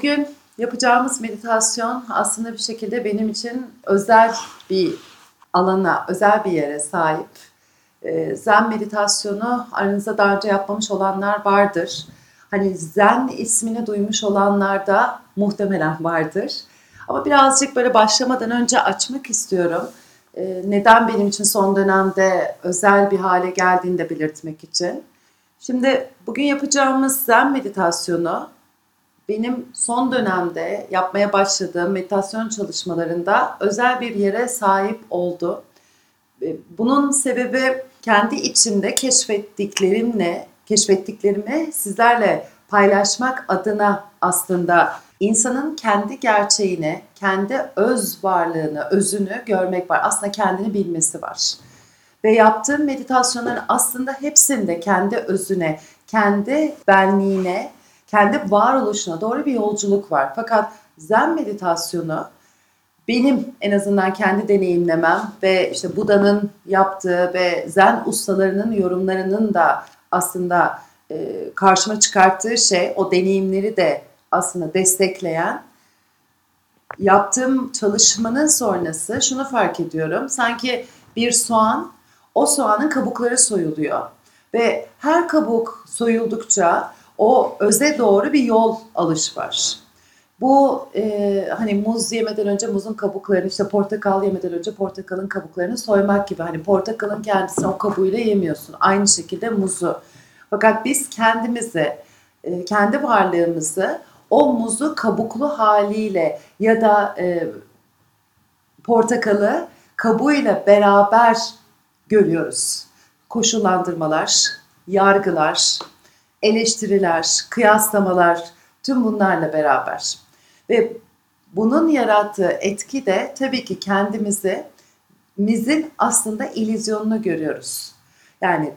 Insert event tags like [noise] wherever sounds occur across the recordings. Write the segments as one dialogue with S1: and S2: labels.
S1: Bugün yapacağımız meditasyon aslında bir şekilde benim için özel bir alana, özel bir yere sahip. Ee, zen meditasyonu aranızda daha önce yapmamış olanlar vardır. Hani Zen ismini duymuş olanlar da muhtemelen vardır. Ama birazcık böyle başlamadan önce açmak istiyorum. Ee, neden benim için son dönemde özel bir hale geldiğini de belirtmek için. Şimdi bugün yapacağımız Zen meditasyonu benim son dönemde yapmaya başladığım meditasyon çalışmalarında özel bir yere sahip oldu. E, bunun sebebi kendi içimde keşfettiklerimle, keşfettiklerimi sizlerle paylaşmak adına aslında insanın kendi gerçeğini, kendi öz varlığını, özünü görmek var. Aslında kendini bilmesi var. Ve yaptığım meditasyonların aslında hepsinde kendi özüne, kendi benliğine, kendi varoluşuna doğru bir yolculuk var. Fakat Zen meditasyonu benim en azından kendi deneyimlemem ve işte Buda'nın yaptığı ve Zen ustalarının yorumlarının da aslında e, karşıma çıkarttığı şey o deneyimleri de aslında destekleyen yaptığım çalışmanın sonrası şunu fark ediyorum. Sanki bir soğan, o soğanın kabukları soyuluyor. Ve her kabuk soyuldukça o öze doğru bir yol alış var. Bu e, hani muz yemeden önce muzun kabuklarını işte portakal yemeden önce portakalın kabuklarını soymak gibi. Hani portakalın kendisini o kabuğuyla yemiyorsun. Aynı şekilde muzu. Fakat biz kendimizi, e, kendi varlığımızı o muzu kabuklu haliyle ya da e, portakalı kabuğuyla beraber görüyoruz. Koşullandırmalar, yargılar, eleştiriler, kıyaslamalar tüm bunlarla beraber. Ve bunun yarattığı etki de tabii ki kendimizi mizin aslında ilizyonunu görüyoruz. Yani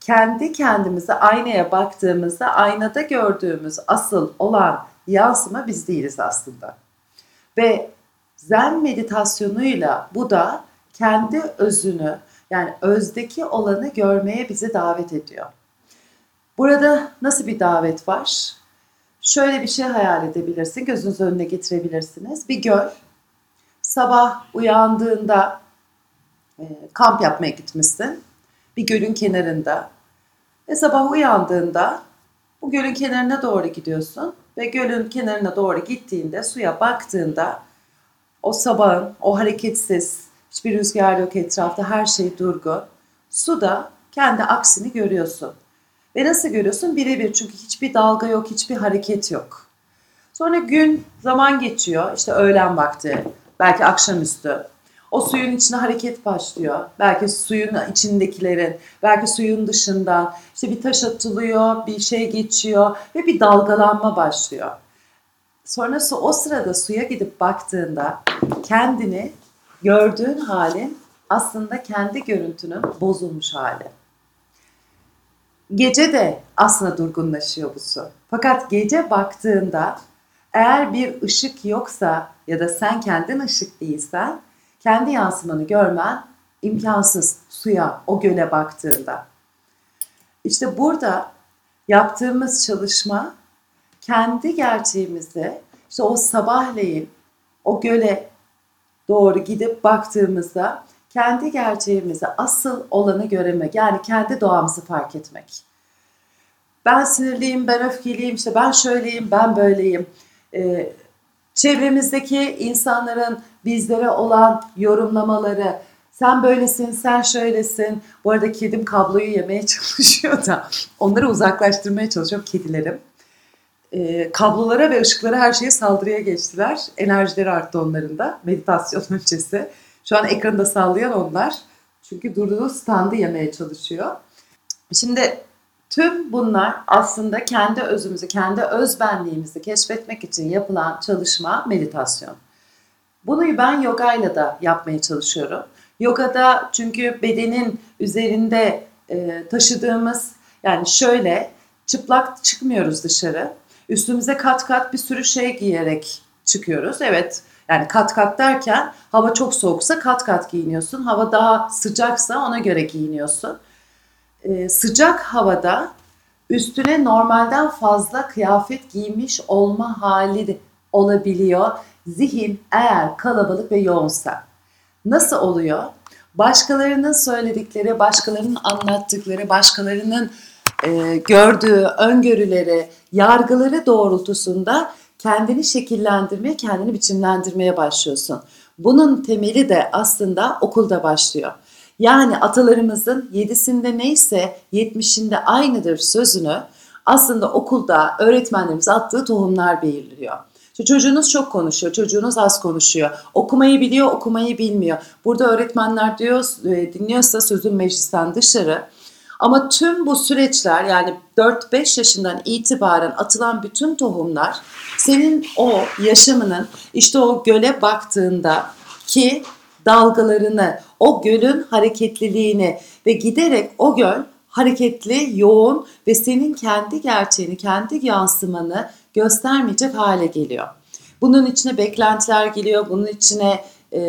S1: kendi kendimize aynaya baktığımızda aynada gördüğümüz asıl olan yansıma biz değiliz aslında. Ve zen meditasyonuyla bu da kendi özünü yani özdeki olanı görmeye bizi davet ediyor. Burada nasıl bir davet var? Şöyle bir şey hayal edebilirsin, gözünüz önüne getirebilirsiniz. Bir göl, sabah uyandığında e, kamp yapmaya gitmişsin. Bir gölün kenarında. Ve sabah uyandığında bu gölün kenarına doğru gidiyorsun. Ve gölün kenarına doğru gittiğinde, suya baktığında o sabahın, o hareketsiz, hiçbir rüzgar yok etrafta, her şey durgun. Suda kendi aksini görüyorsun. Ve nasıl görüyorsun? Birebir çünkü hiçbir dalga yok, hiçbir hareket yok. Sonra gün, zaman geçiyor. İşte öğlen vakti, belki akşamüstü. O suyun içine hareket başlıyor. Belki suyun içindekilerin, belki suyun dışından işte bir taş atılıyor, bir şey geçiyor ve bir dalgalanma başlıyor. Sonrası o sırada suya gidip baktığında kendini gördüğün halin aslında kendi görüntünün bozulmuş hali. Gece de aslında durgunlaşıyor bu su. Fakat gece baktığında eğer bir ışık yoksa ya da sen kendin ışık değilsen kendi yansımanı görmen imkansız suya, o göle baktığında. İşte burada yaptığımız çalışma kendi gerçeğimizi işte o sabahleyin o göle doğru gidip baktığımızda kendi gerçeğimizi asıl olanı göremek yani kendi doğamızı fark etmek. Ben sinirliyim, ben öfkeliyim, işte ben şöyleyim, ben böyleyim. Ee, çevremizdeki insanların bizlere olan yorumlamaları, sen böylesin, sen şöylesin. Bu arada kedim kabloyu yemeye [laughs] çalışıyor da onları uzaklaştırmaya çalışıyorum kedilerim. Ee, kablolara ve ışıklara her şeye saldırıya geçtiler. Enerjileri arttı onların da meditasyon öncesi. Şu an ekranda sallayan onlar. Çünkü durduğu standı yemeye çalışıyor. Şimdi tüm bunlar aslında kendi özümüzü, kendi öz benliğimizi keşfetmek için yapılan çalışma meditasyon. Bunu ben yogayla da yapmaya çalışıyorum. Yogada çünkü bedenin üzerinde e, taşıdığımız yani şöyle çıplak çıkmıyoruz dışarı. Üstümüze kat kat bir sürü şey giyerek çıkıyoruz. Evet yani kat kat derken hava çok soğuksa kat kat giyiniyorsun. Hava daha sıcaksa ona göre giyiniyorsun. Ee, sıcak havada üstüne normalden fazla kıyafet giymiş olma hali olabiliyor. Zihin eğer kalabalık ve yoğunsa. Nasıl oluyor? Başkalarının söyledikleri, başkalarının anlattıkları, başkalarının e, gördüğü öngörüleri, yargıları doğrultusunda kendini şekillendirmeye, kendini biçimlendirmeye başlıyorsun. Bunun temeli de aslında okulda başlıyor. Yani atalarımızın yedisinde neyse yetmişinde aynıdır sözünü aslında okulda öğretmenlerimiz attığı tohumlar belirliyor. Çocuğunuz çok konuşuyor, çocuğunuz az konuşuyor. Okumayı biliyor, okumayı bilmiyor. Burada öğretmenler diyor, e, dinliyorsa sözün meclisten dışarı. Ama tüm bu süreçler yani 4-5 yaşından itibaren atılan bütün tohumlar senin o yaşamının işte o göle baktığında ki dalgalarını, o gölün hareketliliğini ve giderek o göl hareketli, yoğun ve senin kendi gerçeğini, kendi yansımanı göstermeyecek hale geliyor. Bunun içine beklentiler geliyor, bunun içine e,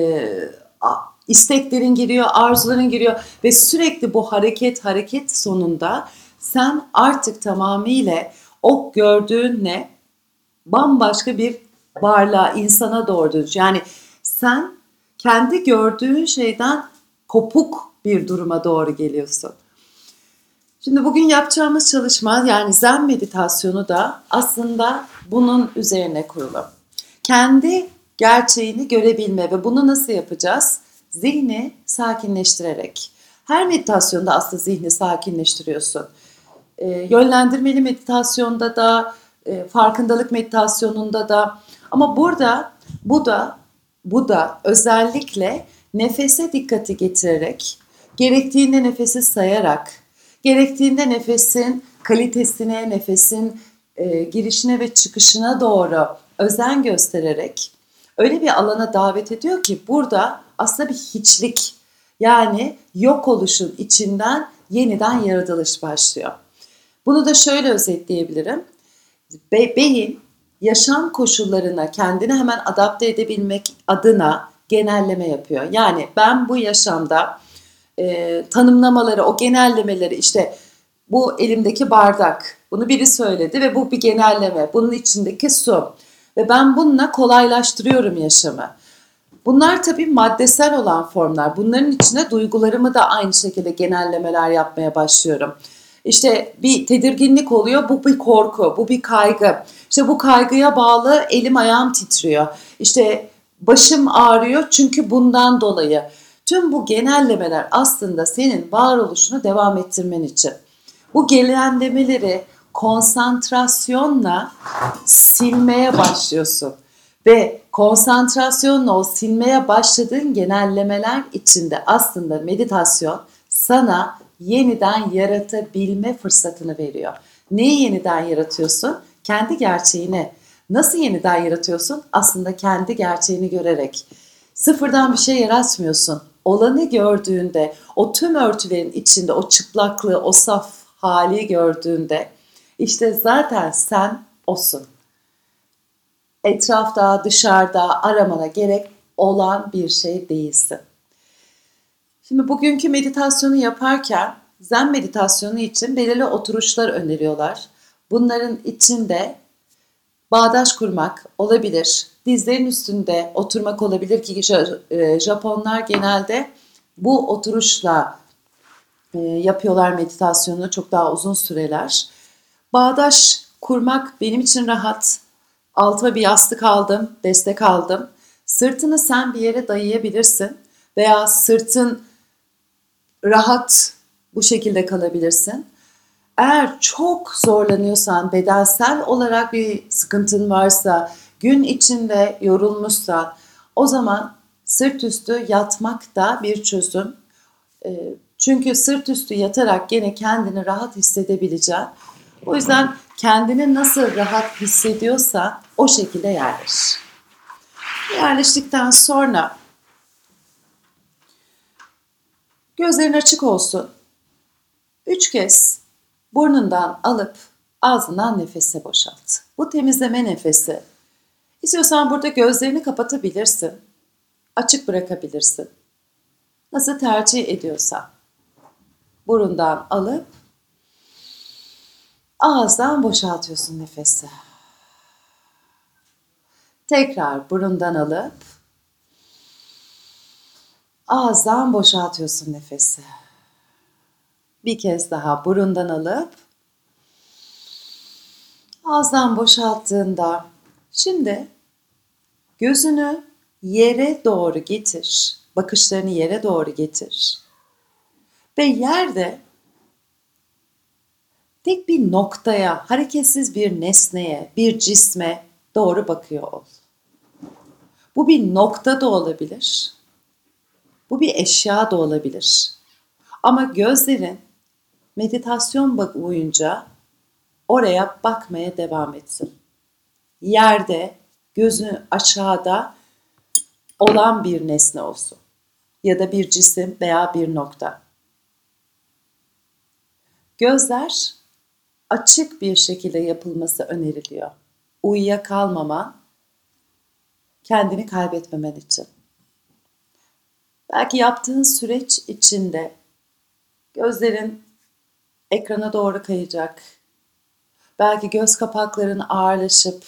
S1: isteklerin giriyor, arzuların giriyor ve sürekli bu hareket hareket sonunda sen artık tamamıyla o gördüğünle bambaşka bir varlığa, insana doğru dönüş. Yani sen kendi gördüğün şeyden kopuk bir duruma doğru geliyorsun. Şimdi bugün yapacağımız çalışma yani zen meditasyonu da aslında bunun üzerine kurulu. Kendi gerçeğini görebilme ve bunu nasıl yapacağız? Zihni sakinleştirerek. Her meditasyonda aslında zihni sakinleştiriyorsun. E, yönlendirmeli meditasyonda da, e, farkındalık meditasyonunda da ama burada bu da bu da özellikle nefese dikkati getirerek, gerektiğinde nefesi sayarak, gerektiğinde nefesin kalitesine, nefesin e, girişine ve çıkışına doğru özen göstererek öyle bir alana davet ediyor ki burada aslında bir hiçlik yani yok oluşun içinden yeniden yaratılış başlıyor. Bunu da şöyle özetleyebilirim. Be beyin yaşam koşullarına kendini hemen adapte edebilmek adına genelleme yapıyor. Yani ben bu yaşamda e, tanımlamaları, o genellemeleri işte bu elimdeki bardak, bunu biri söyledi ve bu bir genelleme, bunun içindeki su ve ben bununla kolaylaştırıyorum yaşamı. Bunlar tabii maddesel olan formlar. Bunların içine duygularımı da aynı şekilde genellemeler yapmaya başlıyorum. İşte bir tedirginlik oluyor, bu bir korku, bu bir kaygı. İşte bu kaygıya bağlı elim ayağım titriyor. İşte başım ağrıyor çünkü bundan dolayı. Tüm bu genellemeler aslında senin varoluşunu devam ettirmen için. Bu genellemeleri konsantrasyonla silmeye başlıyorsun. Ve konsantrasyonla o silmeye başladığın genellemeler içinde aslında meditasyon sana yeniden yaratabilme fırsatını veriyor. Neyi yeniden yaratıyorsun? Kendi gerçeğini. Nasıl yeniden yaratıyorsun? Aslında kendi gerçeğini görerek. Sıfırdan bir şey yaratmıyorsun. Olanı gördüğünde, o tüm örtülerin içinde o çıplaklığı, o saf hali gördüğünde işte zaten sen olsun. Etrafta, dışarıda aramana gerek olan bir şey değilsin. Şimdi bugünkü meditasyonu yaparken zen meditasyonu için belirli oturuşlar öneriyorlar. Bunların içinde bağdaş kurmak olabilir, dizlerin üstünde oturmak olabilir ki e, Japonlar genelde bu oturuşla e, yapıyorlar meditasyonu çok daha uzun süreler. Bağdaş kurmak benim için rahat. Altıma bir yastık aldım, destek aldım. Sırtını sen bir yere dayayabilirsin veya sırtın rahat bu şekilde kalabilirsin. Eğer çok zorlanıyorsan, bedensel olarak bir sıkıntın varsa, gün içinde yorulmuşsan o zaman sırt üstü yatmak da bir çözüm. Çünkü sırt üstü yatarak gene kendini rahat hissedebileceğin. O yüzden kendini nasıl rahat hissediyorsa o şekilde yerleş. Yerleştikten sonra Gözlerin açık olsun. Üç kez burnundan alıp ağzından nefese boşalt. Bu temizleme nefesi. İstiyorsan burada gözlerini kapatabilirsin. Açık bırakabilirsin. Nasıl tercih ediyorsan. Burundan alıp Ağızdan boşaltıyorsun nefesi. Tekrar burundan alıp ağızdan boşaltıyorsun nefesi. Bir kez daha burundan alıp ağızdan boşalttığında şimdi gözünü yere doğru getir. Bakışlarını yere doğru getir. Ve yerde tek bir noktaya, hareketsiz bir nesneye, bir cisme doğru bakıyor ol. Bu bir nokta da olabilir. Bu bir eşya da olabilir. Ama gözlerin meditasyon boyunca oraya bakmaya devam etsin. Yerde, gözü aşağıda olan bir nesne olsun. Ya da bir cisim veya bir nokta. Gözler açık bir şekilde yapılması öneriliyor. Uyuya kalmaman, kendini kaybetmemen için. Belki yaptığın süreç içinde gözlerin ekrana doğru kayacak. Belki göz kapakların ağırlaşıp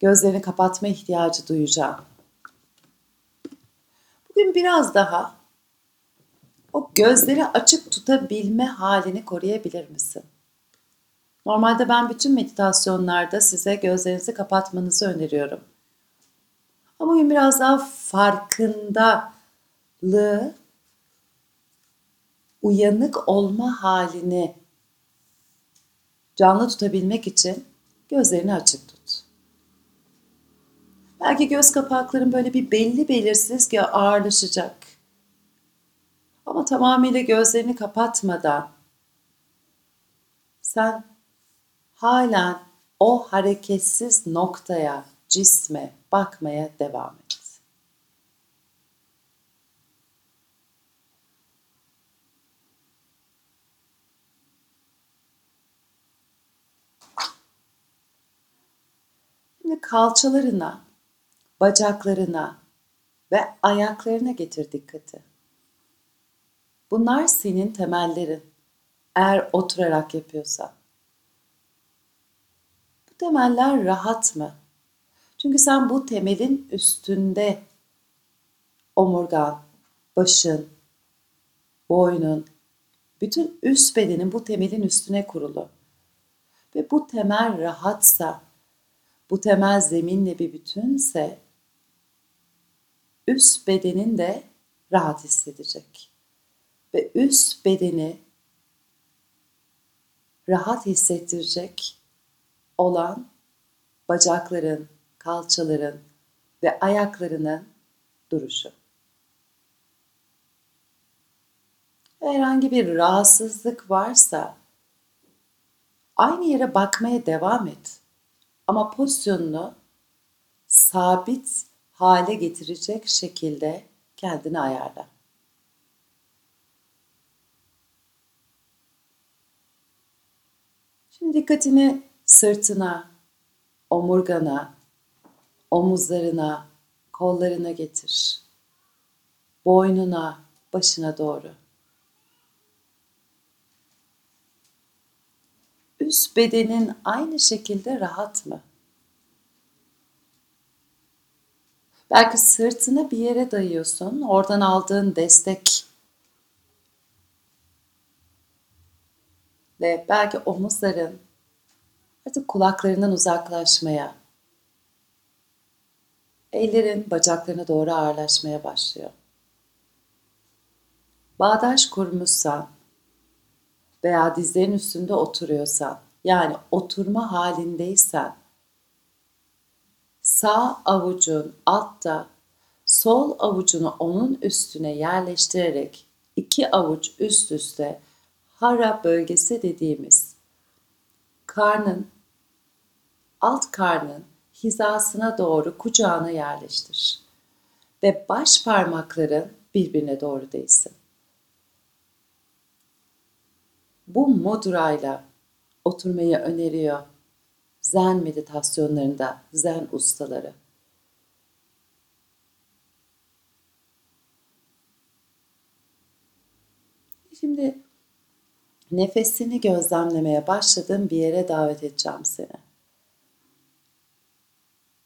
S1: gözlerini kapatma ihtiyacı duyacağım. Bugün biraz daha o gözleri açık tutabilme halini koruyabilir misin? Normalde ben bütün meditasyonlarda size gözlerinizi kapatmanızı öneriyorum. Ama bugün biraz daha farkındalığı, uyanık olma halini canlı tutabilmek için gözlerini açık tut. Belki göz kapakların böyle bir belli belirsiz ki ağırlaşacak. Ama tamamıyla gözlerini kapatmadan sen halen o hareketsiz noktaya, cisme bakmaya devam et. Şimdi kalçalarına, bacaklarına ve ayaklarına getir dikkati. Bunlar senin temellerin. Eğer oturarak yapıyorsan. Temeller rahat mı? Çünkü sen bu temelin üstünde omurgan, başın, boynun, bütün üst bedenin bu temelin üstüne kurulu. Ve bu temel rahatsa, bu temel zeminle bir bütünse, üst bedenin de rahat hissedecek. Ve üst bedeni rahat hissettirecek olan bacakların, kalçaların ve ayaklarının duruşu. Herhangi bir rahatsızlık varsa aynı yere bakmaya devam et. Ama pozisyonunu sabit hale getirecek şekilde kendini ayarla. Şimdi dikkatini sırtına, omurgana, omuzlarına, kollarına getir. Boynuna, başına doğru. Üst bedenin aynı şekilde rahat mı? Belki sırtını bir yere dayıyorsun. Oradan aldığın destek ve belki omuzların artık kulaklarından uzaklaşmaya, ellerin bacaklarına doğru ağırlaşmaya başlıyor. Bağdaş kurmuşsan veya dizlerin üstünde oturuyorsan, yani oturma halindeysen, sağ avucun altta, sol avucunu onun üstüne yerleştirerek iki avuç üst üste hara bölgesi dediğimiz karnın, alt karnın hizasına doğru kucağına yerleştir. Ve baş parmakların birbirine doğru değsin. Bu mudrayla oturmayı öneriyor zen meditasyonlarında zen ustaları. Şimdi Nefesini gözlemlemeye başladığın bir yere davet edeceğim seni.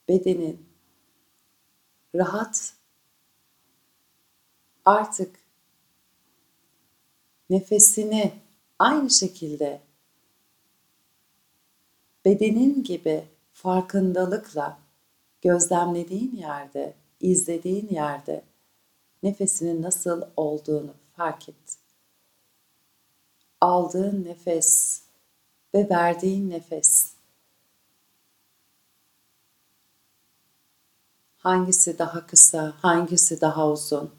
S1: Bedenin rahat artık nefesini aynı şekilde bedenin gibi farkındalıkla gözlemlediğin yerde, izlediğin yerde nefesinin nasıl olduğunu fark et. Aldığın nefes ve verdiğin nefes hangisi daha kısa, hangisi daha uzun?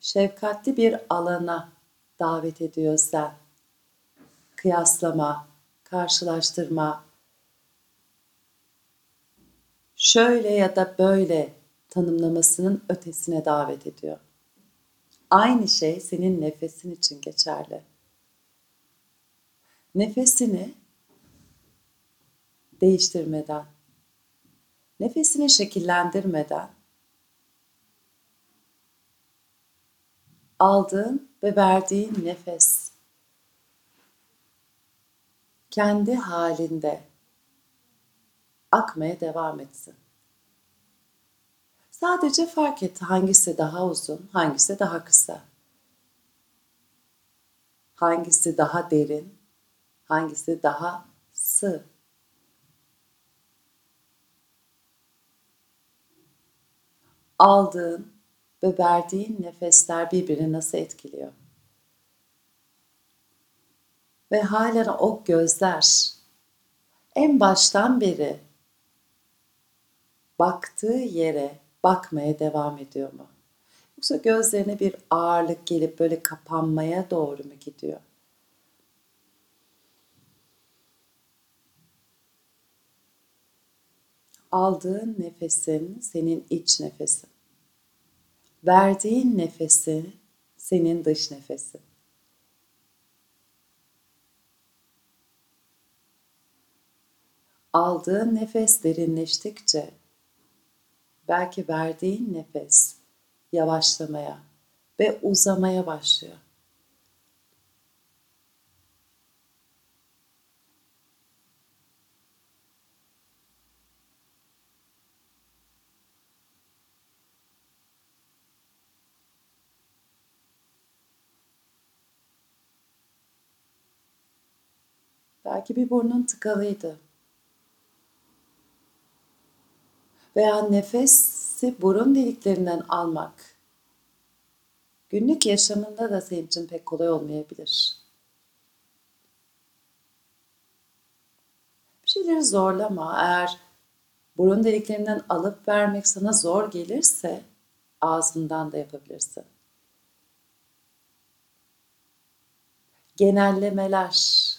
S1: Şefkatli bir alana davet ediyor sen. Kıyaslama, karşılaştırma, şöyle ya da böyle tanımlamasının ötesine davet ediyor. Aynı şey senin nefesin için geçerli. Nefesini değiştirmeden, nefesini şekillendirmeden aldığın ve verdiğin nefes kendi halinde akmaya devam etsin. Sadece fark et hangisi daha uzun, hangisi daha kısa. Hangisi daha derin, hangisi daha sığ. Aldığın ve verdiğin nefesler birbirini nasıl etkiliyor? Ve halen o gözler en baştan beri baktığı yere bakmaya devam ediyor mu? Yoksa gözlerine bir ağırlık gelip böyle kapanmaya doğru mu gidiyor? Aldığın nefesin senin iç nefesin. Verdiğin nefesin senin dış nefesin. Aldığın nefes derinleştikçe belki verdiğin nefes yavaşlamaya ve uzamaya başlıyor. Belki bir burnun tıkalıydı. Veya nefesi burun deliklerinden almak günlük yaşamında da senin için pek kolay olmayabilir. Bir şeyleri zorlama. Eğer burun deliklerinden alıp vermek sana zor gelirse ağzından da yapabilirsin. Genellemeler.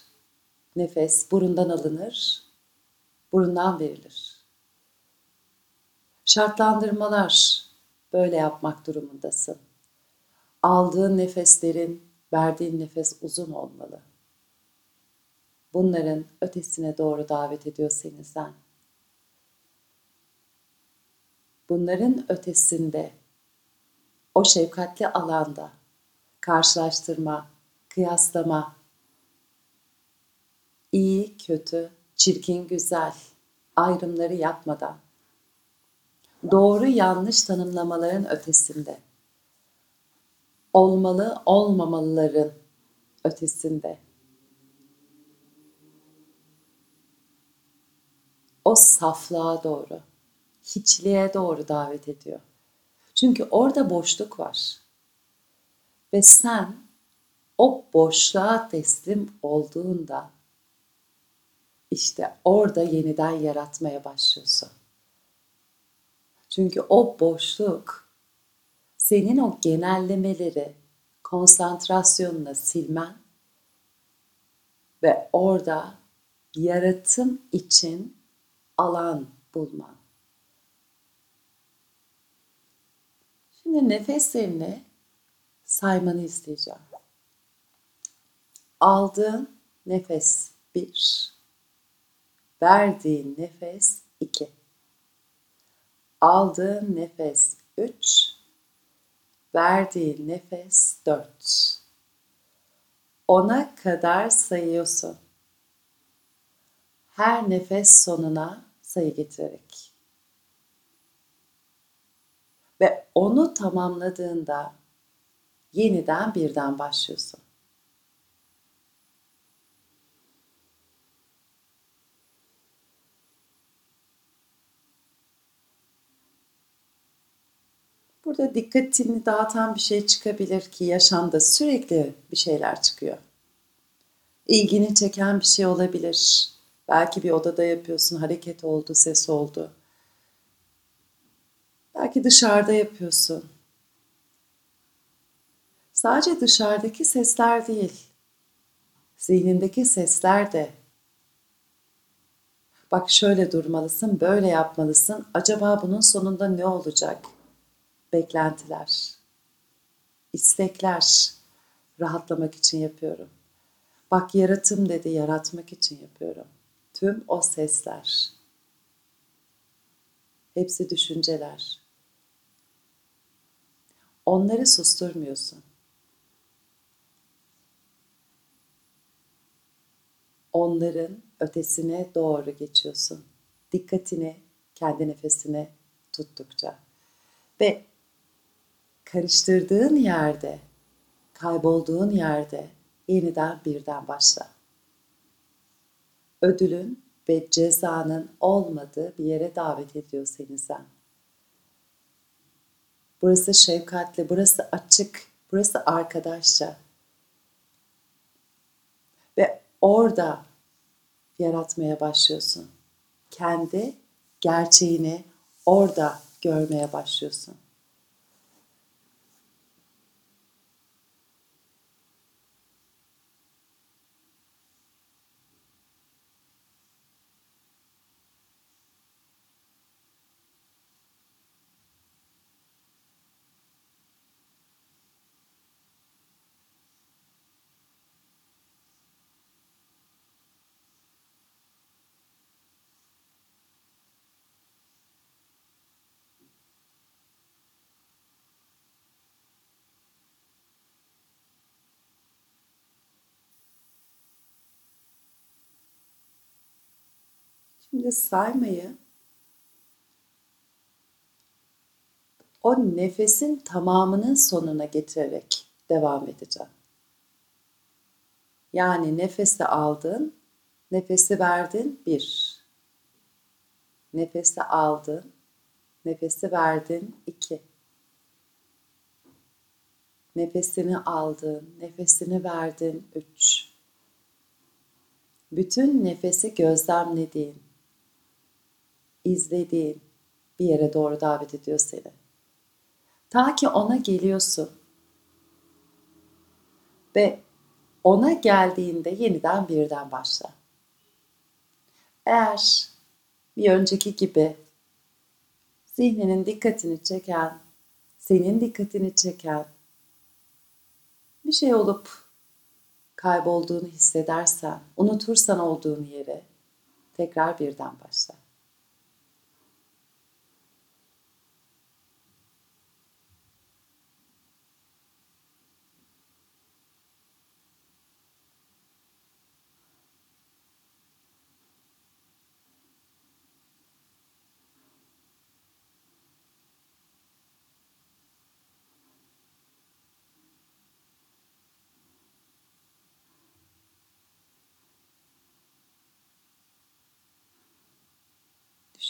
S1: Nefes burundan alınır, burundan verilir. Şartlandırmalar böyle yapmak durumundasın. Aldığın nefeslerin, verdiğin nefes uzun olmalı. Bunların ötesine doğru davet ediyor seni sen. Bunların ötesinde, o şefkatli alanda karşılaştırma, kıyaslama, iyi, kötü, çirkin, güzel ayrımları yapmadan doğru yanlış tanımlamaların ötesinde. Olmalı olmamalıların ötesinde. O saflığa doğru, hiçliğe doğru davet ediyor. Çünkü orada boşluk var. Ve sen o boşluğa teslim olduğunda işte orada yeniden yaratmaya başlıyorsun. Çünkü o boşluk senin o genellemeleri konsantrasyonla silmen ve orada yaratım için alan bulman. Şimdi nefeslerini saymanı isteyeceğim. Aldığın nefes bir, verdiğin nefes iki. Aldığın nefes 3, verdiğin nefes 4. ona kadar sayıyorsun. Her nefes sonuna sayı getirerek. Ve onu tamamladığında yeniden birden başlıyorsun. Burada dikkatini dağıtan bir şey çıkabilir ki yaşamda sürekli bir şeyler çıkıyor. İlgini çeken bir şey olabilir. Belki bir odada yapıyorsun, hareket oldu, ses oldu. Belki dışarıda yapıyorsun. Sadece dışarıdaki sesler değil, zihnindeki sesler de. Bak şöyle durmalısın, böyle yapmalısın. Acaba bunun sonunda ne olacak? Beklentiler, istekler rahatlamak için yapıyorum. Bak yaratım dedi, yaratmak için yapıyorum. Tüm o sesler, hepsi düşünceler. Onları susturmuyorsun. Onların ötesine doğru geçiyorsun. Dikkatini kendi nefesine tuttukça. Ve karıştırdığın yerde, kaybolduğun yerde yeniden birden başla. Ödülün ve cezanın olmadığı bir yere davet ediyor seni sen. Burası şefkatli, burası açık, burası arkadaşça. Ve orada yaratmaya başlıyorsun. Kendi gerçeğini orada görmeye başlıyorsun. Şimdi saymayı o nefesin tamamının sonuna getirerek devam edeceğim. Yani nefesi aldın, nefesi verdin bir. Nefesi aldın, nefesi verdin iki. Nefesini aldın, nefesini verdin üç. Bütün nefesi gözlemlediğin, izlediğin bir yere doğru davet ediyor seni. Ta ki ona geliyorsun. Ve ona geldiğinde yeniden birden başla. Eğer bir önceki gibi zihninin dikkatini çeken, senin dikkatini çeken bir şey olup kaybolduğunu hissedersen, unutursan olduğun yere tekrar birden başla.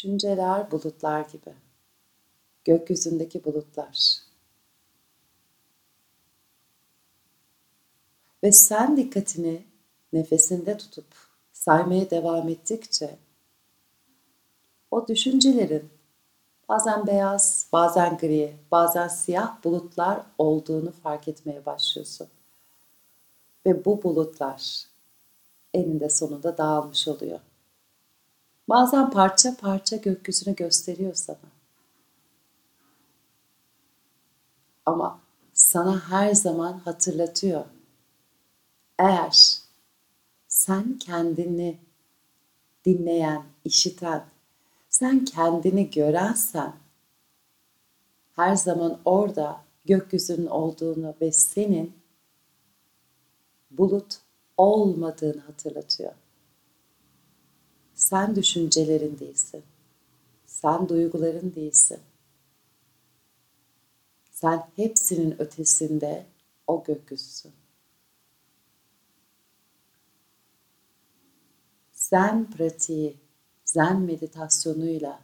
S1: Düşünceler bulutlar gibi. Gökyüzündeki bulutlar. Ve sen dikkatini nefesinde tutup saymaya devam ettikçe o düşüncelerin bazen beyaz, bazen gri, bazen siyah bulutlar olduğunu fark etmeye başlıyorsun. Ve bu bulutlar eninde sonunda dağılmış oluyor. Bazen parça parça gökyüzünü gösteriyor sana. Ama sana her zaman hatırlatıyor. Eğer sen kendini dinleyen, işiten, sen kendini görensen her zaman orada gökyüzünün olduğunu ve senin bulut olmadığını hatırlatıyor. Sen düşüncelerin değilsin. Sen duyguların değilsin. Sen hepsinin ötesinde o gökyüzüsün. Zen pratiği, zen meditasyonuyla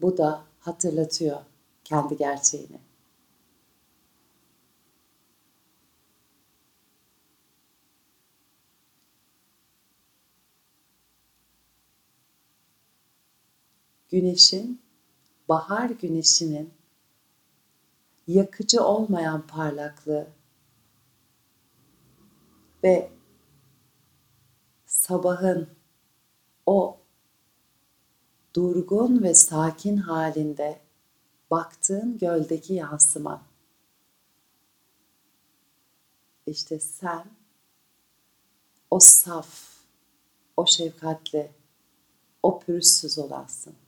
S1: bu da hatırlatıyor kendi gerçeğini. Güneşin, bahar güneşinin yakıcı olmayan parlaklığı ve sabahın o durgun ve sakin halinde baktığın göldeki yansıma. İşte sen o saf, o şefkatli, o pürüzsüz olansın.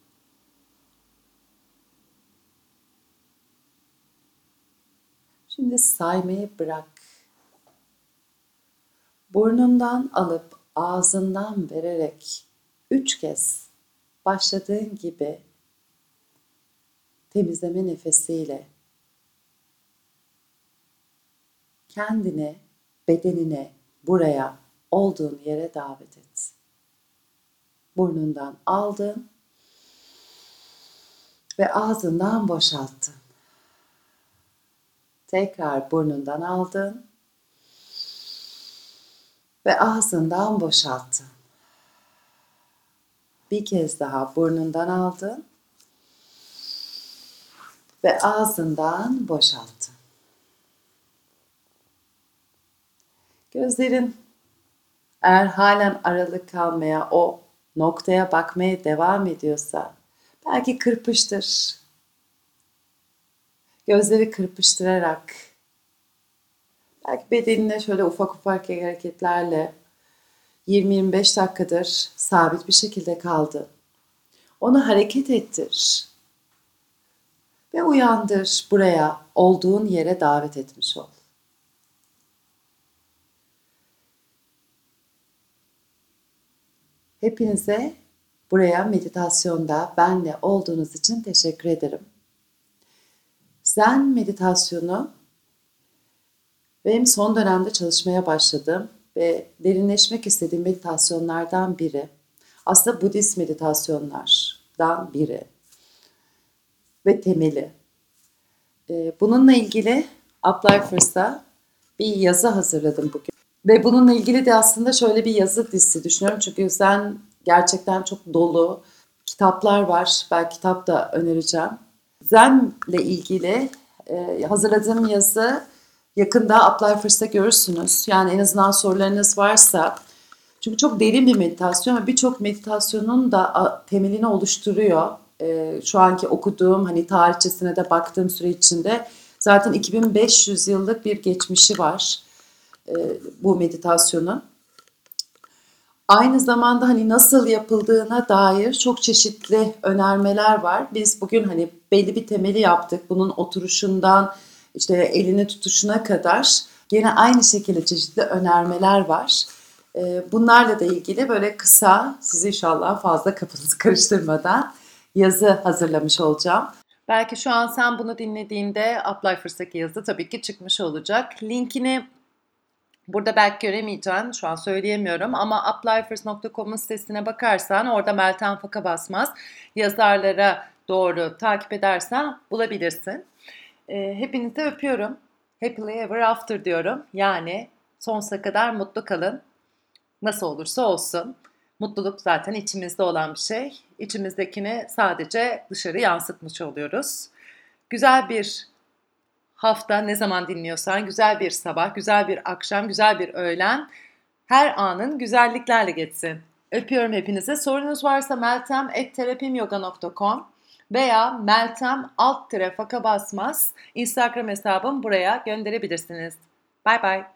S1: Şimdi saymayı bırak. Burnundan alıp ağzından vererek üç kez başladığın gibi temizleme nefesiyle kendini, bedenine, buraya, olduğun yere davet et. Burnundan aldın ve ağzından boşalttın. Tekrar burnundan aldın ve ağzından boşalttın. Bir kez daha burnundan aldın ve ağzından boşalttın. Gözlerin eğer halen aralık kalmaya, o noktaya bakmaya devam ediyorsa belki kırpıştır. Gözleri kırpıştırarak belki bedenine şöyle ufak ufak hareketlerle 20-25 dakikadır sabit bir şekilde kaldı. Onu hareket ettir. Ve uyandır buraya, olduğun yere davet etmiş ol. Hepinize buraya meditasyonda benle olduğunuz için teşekkür ederim. Zen meditasyonu benim son dönemde çalışmaya başladım ve derinleşmek istediğim meditasyonlardan biri. Aslında Budist meditasyonlardan biri ve temeli. Ee, bununla ilgili Uplifers'a bir yazı hazırladım bugün. Ve bununla ilgili de aslında şöyle bir yazı dizisi düşünüyorum. Çünkü sen gerçekten çok dolu kitaplar var. Belki kitap da önereceğim. Zen'le ilgili e, hazırladığım yazı yakında Apply First'te görürsünüz. Yani en azından sorularınız varsa. Çünkü çok derin bir meditasyon ve birçok meditasyonun da temelini oluşturuyor. E, şu anki okuduğum hani tarihçesine de baktığım süre içinde zaten 2500 yıllık bir geçmişi var e, bu meditasyonun. Aynı zamanda hani nasıl yapıldığına dair çok çeşitli önermeler var. Biz bugün hani belli bir temeli yaptık. Bunun oturuşundan işte elini tutuşuna kadar gene aynı şekilde çeşitli önermeler var. Ee, bunlarla da ilgili böyle kısa sizi inşallah fazla kafanızı [laughs] karıştırmadan yazı hazırlamış olacağım. Belki şu an sen bunu dinlediğinde Apply First'taki yazı tabii ki çıkmış olacak. Linkini Burada belki göremeyeceğim, şu an söyleyemiyorum ama applifers.com'un sitesine bakarsan orada Meltem Faka Basmaz yazarlara doğru takip edersen bulabilirsin. E, hepinizi öpüyorum. Happily ever after diyorum. Yani sonsuza kadar mutlu kalın. Nasıl olursa olsun. Mutluluk zaten içimizde olan bir şey. İçimizdekini sadece dışarı yansıtmış oluyoruz. Güzel bir hafta ne zaman dinliyorsan güzel bir sabah, güzel bir akşam, güzel bir öğlen her anın güzelliklerle geçsin. Öpüyorum hepinize. Sorunuz varsa meltem.terapimyoga.com veya meltem alt faka basmaz Instagram hesabım buraya gönderebilirsiniz. Bye bye.